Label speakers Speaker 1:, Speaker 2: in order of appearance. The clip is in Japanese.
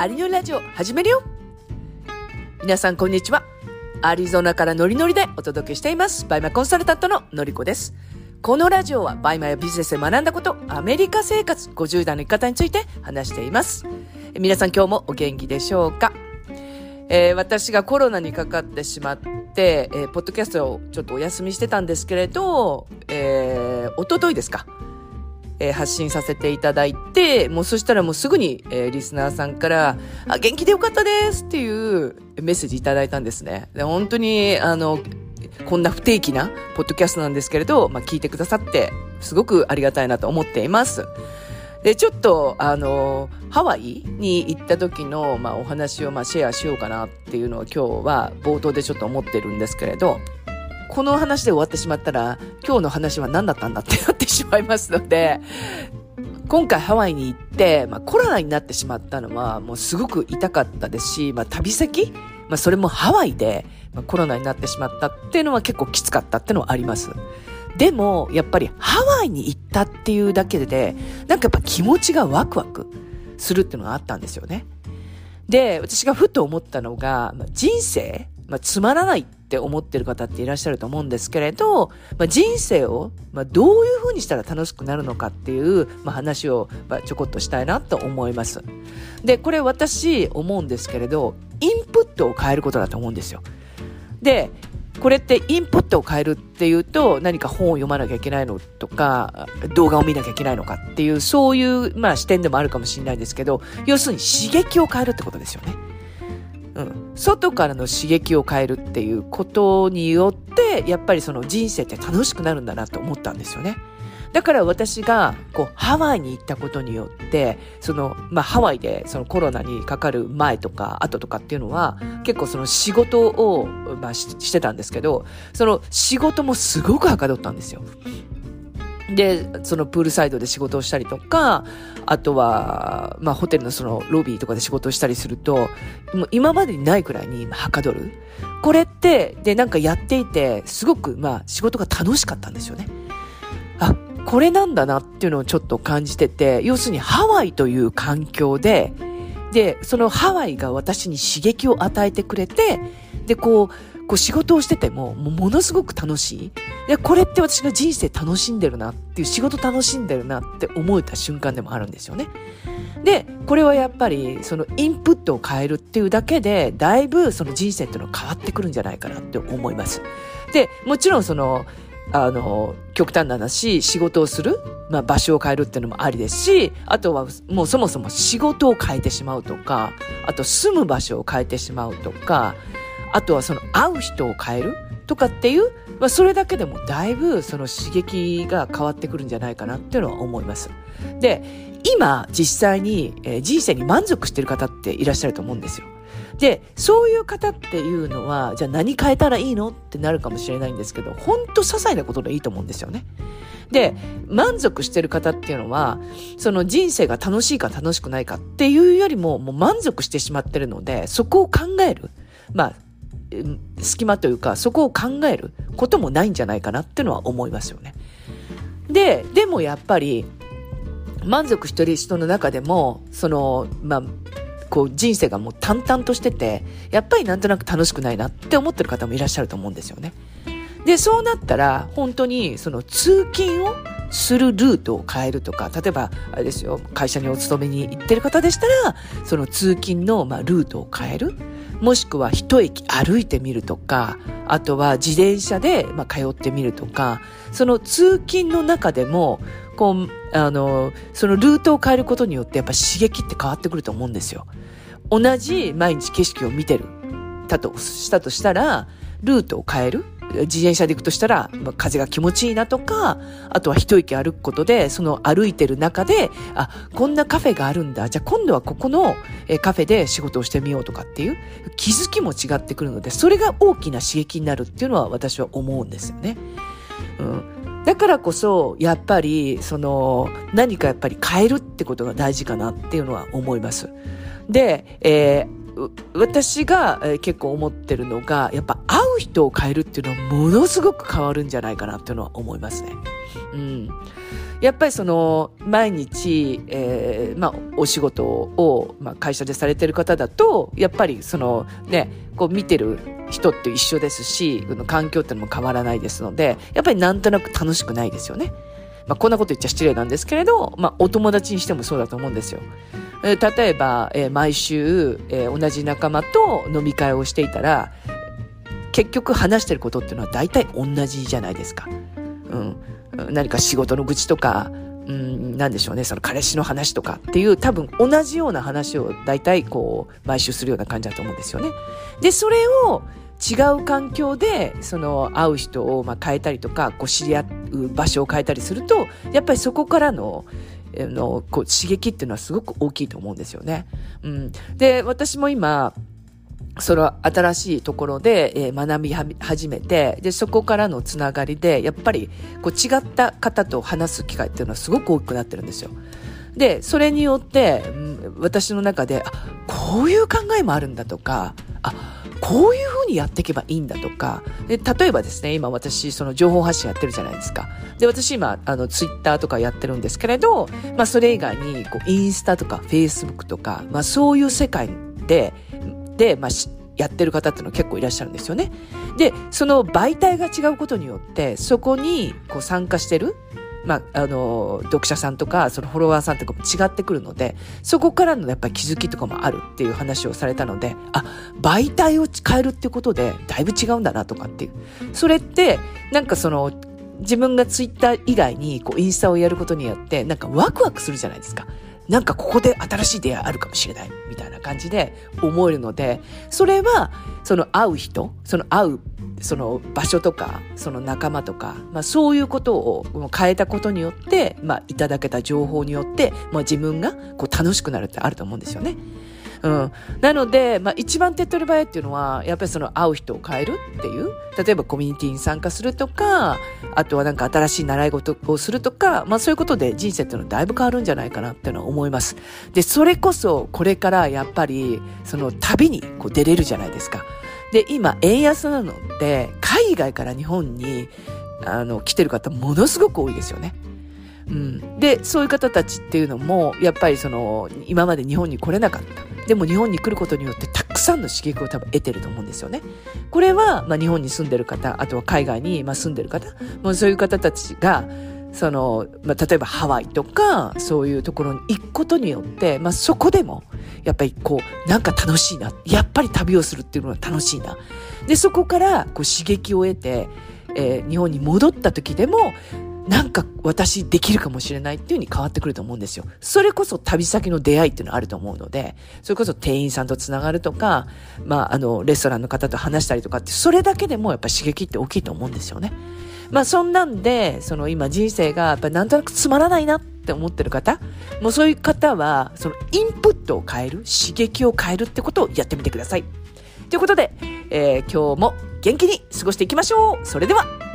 Speaker 1: アリのラジオ始めるよ皆さんこんにちは。アリゾナからノリノリでお届けしています。バイマコンサルタントののりこです。このラジオはバイマやビジネスで学んだこと、アメリカ生活50代の生き方について話しています。皆さん今日もお元気でしょうか？えー、私がコロナにかかってしまって、えー、ポッドキャストをちょっとお休みしてたんですけれど、えー、おとといですか？えー、発信させていただいて、もうそしたらもうすぐに、えー、リスナーさんから、あ、元気でよかったですっていうメッセージいただいたんですね。で本当に、あの、こんな不定期なポッドキャストなんですけれど、まあ、聞いてくださって、すごくありがたいなと思っています。で、ちょっと、あの、ハワイに行った時の、まあ、お話を、まあ、シェアしようかなっていうのを今日は冒頭でちょっと思ってるんですけれど、この話で終わってしまったら、今日の話は何だったんだってなってしまいますので、今回ハワイに行って、まあ、コロナになってしまったのはもうすごく痛かったですし、まあ、旅先、まあ、それもハワイで、まあ、コロナになってしまったっていうのは結構きつかったっていうのはあります。でも、やっぱりハワイに行ったっていうだけで、なんかやっぱ気持ちがワクワクするっていうのがあったんですよね。で、私がふと思ったのが、まあ、人生まあ、つまらないって思ってる方っていらっしゃると思うんですけれど、まあ、人生を、まあ、どういうふうにしたら楽しくなるのかっていう、まあ、話を、まあ、ちょこっとしたいなと思います。で、これ私思うんですけれど、インプットを変えることだと思うんですよ。で、これってインプットを変えるっていうと何か本を読まなきゃいけないのとか動画を見なきゃいけないのかっていうそういう、まあ、視点でもあるかもしれないんですけど要するに刺激を変えるってことですよね。外からの刺激を変えるっていうことによってやっぱりその人生って楽しくなるんだなと思ったんですよね。だから私がこうハワイに行ったことによってその、まあ、ハワイでそのコロナにかかる前とか後とかっていうのは結構その仕事を、まあ、してたんですけどその仕事もすごくはかどったんですよ。で、そのプールサイドで仕事をしたりとか、あとは、まあホテルのそのロビーとかで仕事をしたりすると、もう今までにないくらいにはかどる。これって、で、なんかやっていて、すごく、まあ仕事が楽しかったんですよね。あ、これなんだなっていうのをちょっと感じてて、要するにハワイという環境で、で、そのハワイが私に刺激を与えてくれて、で、こう、こう仕事をしてても、ものすごく楽しい。いや、これって私が人生楽しんでるなっていう、仕事楽しんでるなって思えた瞬間でもあるんですよね。で、これはやっぱり、そのインプットを変えるっていうだけで、だいぶその人生っていうのは変わってくるんじゃないかなって思います。で、もちろんその、あの、極端な話、仕事をする、まあ、場所を変えるっていうのもありですし、あとはもうそもそも仕事を変えてしまうとか、あと住む場所を変えてしまうとか、あとはその会う人を変えるとかっていう、まあ、それだけでもだいぶその刺激が変わってくるんじゃないかなっていうのは思います。で、今実際に、えー、人生に満足してる方っていらっしゃると思うんですよ。で、そういう方っていうのは、じゃあ何変えたらいいのってなるかもしれないんですけど、ほんと些細なことでいいと思うんですよね。で、満足してる方っていうのは、その人生が楽しいか楽しくないかっていうよりも、もう満足してしまってるので、そこを考える。まあ、隙間というか、そこを考えることもないんじゃないかなっていうのは思いますよね。で、でもやっぱり、満足してる人の中でも、その、まあ、こう人生がもう淡々としてて、やっぱりなんとなく楽しくないなって思ってる方もいらっしゃると思うんですよね。で、そうなったら、本当にその通勤をするルートを変えるとか、例えば、あれですよ、会社にお勤めに行ってる方でしたら、その通勤の、まあ、ルートを変える。もしくは一駅歩いてみるとか、あとは自転車で、まあ、通ってみるとか、その通勤の中でも、こう、あの、そのルートを変えることによってやっぱ刺激って変わってくると思うんですよ。同じ毎日景色を見てる。だとしたとしたら、ルートを変える自転車で行くとしたら、まあ、風が気持ちいいなとか、あとは一息歩くことで、その歩いてる中で、あ、こんなカフェがあるんだ。じゃあ今度はここのカフェで仕事をしてみようとかっていう気づきも違ってくるので、それが大きな刺激になるっていうのは私は思うんですよね。うん。だからこそ、やっぱり、その、何かやっぱり変えるってことが大事かなっていうのは思います。で、えー、私が結構思ってるのが、やっぱ人を変えるっていうのはものすごく変わるんじゃないかなっていうのは思いますね。うん。やっぱりその毎日、えー、まあお仕事を、まあ、会社でされてる方だとやっぱりそのねこう見てる人って一緒ですし環境ってのも変わらないですのでやっぱりなんとなく楽しくないですよね。まあ、こんなこと言っちゃ失礼なんですけれど、まあ、お友達にしてもそうだと思うんですよ。えー、例えば、えー、毎週、えー、同じ仲間と飲み会をしていたら、結局話してることっていうのは大体同じじゃないですか。うん。何か仕事の愚痴とか、うん、なんでしょうね、その彼氏の話とかっていう多分同じような話を大体こう、毎週するような感じだと思うんですよね。で、それを違う環境で、その会う人をまあ変えたりとか、こう知り合う場所を変えたりすると、やっぱりそこからの、のこう刺激っていうのはすごく大きいと思うんですよね。うん。で、私も今、その新しいところで、学び始めて、で、そこからのつながりで、やっぱりこう違った方と話す機会っていうのはすごく大きくなってるんですよ。で、それによって、私の中で、あ、こういう考えもあるんだとか、あ、こういうふうにやっていけばいいんだとか、で例えばですね、今私、その情報発信やってるじゃないですか。で、私今、あの、ツイッターとかやってるんですけれど、まあ、それ以外に、こう、インスタとか、フェイスブックとか、まあ、そういう世界で、で、まあ、やってる方っていうのは結構いらっしゃるんですよね。で、その媒体が違うことによって、そこにこう参加してる、まあ、あの、読者さんとか、そのフォロワーさんとかも違ってくるので、そこからのやっぱり気づきとかもあるっていう話をされたので、あ、媒体を変えるってことで、だいぶ違うんだなとかっていう。それって、なんかその、自分がツイッター以外にこうインスタをやることによって、なんかワクワクするじゃないですか。なんかここで新しい出会いあるかもしれない。みたいな感じで思えるので、それは、その会う人、その会う、その場所とか、その仲間とか、まあそういうことを変えたことによって、まあいただけた情報によって、まあ自分がこう楽しくなるってあると思うんですよね。うん。なので、まあ一番手っ取り早いっていうのは、やっぱりその会う人を変えるっていう、例えばコミュニティに参加するとか、あとはなんか新しい習い事をするとか、まあそういうことで人生っていうのはだいぶ変わるんじゃないかなっていうのは思います。で、それこそこれからやっぱり、その旅にこう出れるじゃないですか。で、今、円安なので、海外から日本に、あの、来てる方ものすごく多いですよね。うん。で、そういう方たちっていうのも、やっぱりその、今まで日本に来れなかった。でも日本に来ることによってたくさんの刺激を多分得てると思うんですよね。これは、まあ日本に住んでる方、あとは海外にまあ住んでる方、もうそういう方たちが、その、まあ、例えばハワイとか、そういうところに行くことによって、まあ、そこでも、やっぱりこう、なんか楽しいな。やっぱり旅をするっていうのは楽しいな。で、そこから、こう、刺激を得て、えー、日本に戻った時でも、なんか私できるかもしれないっていう風に変わってくると思うんですよ。それこそ旅先の出会いっていうのはあると思うので、それこそ店員さんとつながるとか、まあ、あの、レストランの方と話したりとかって、それだけでもやっぱ刺激って大きいと思うんですよね。まあ、そんなんで、その今人生がやっぱなんとなくつまらないなって思ってる方、もうそういう方は、そのインプットを変える、刺激を変えるってことをやってみてください。ということで、えー、今日も元気に過ごしていきましょうそれでは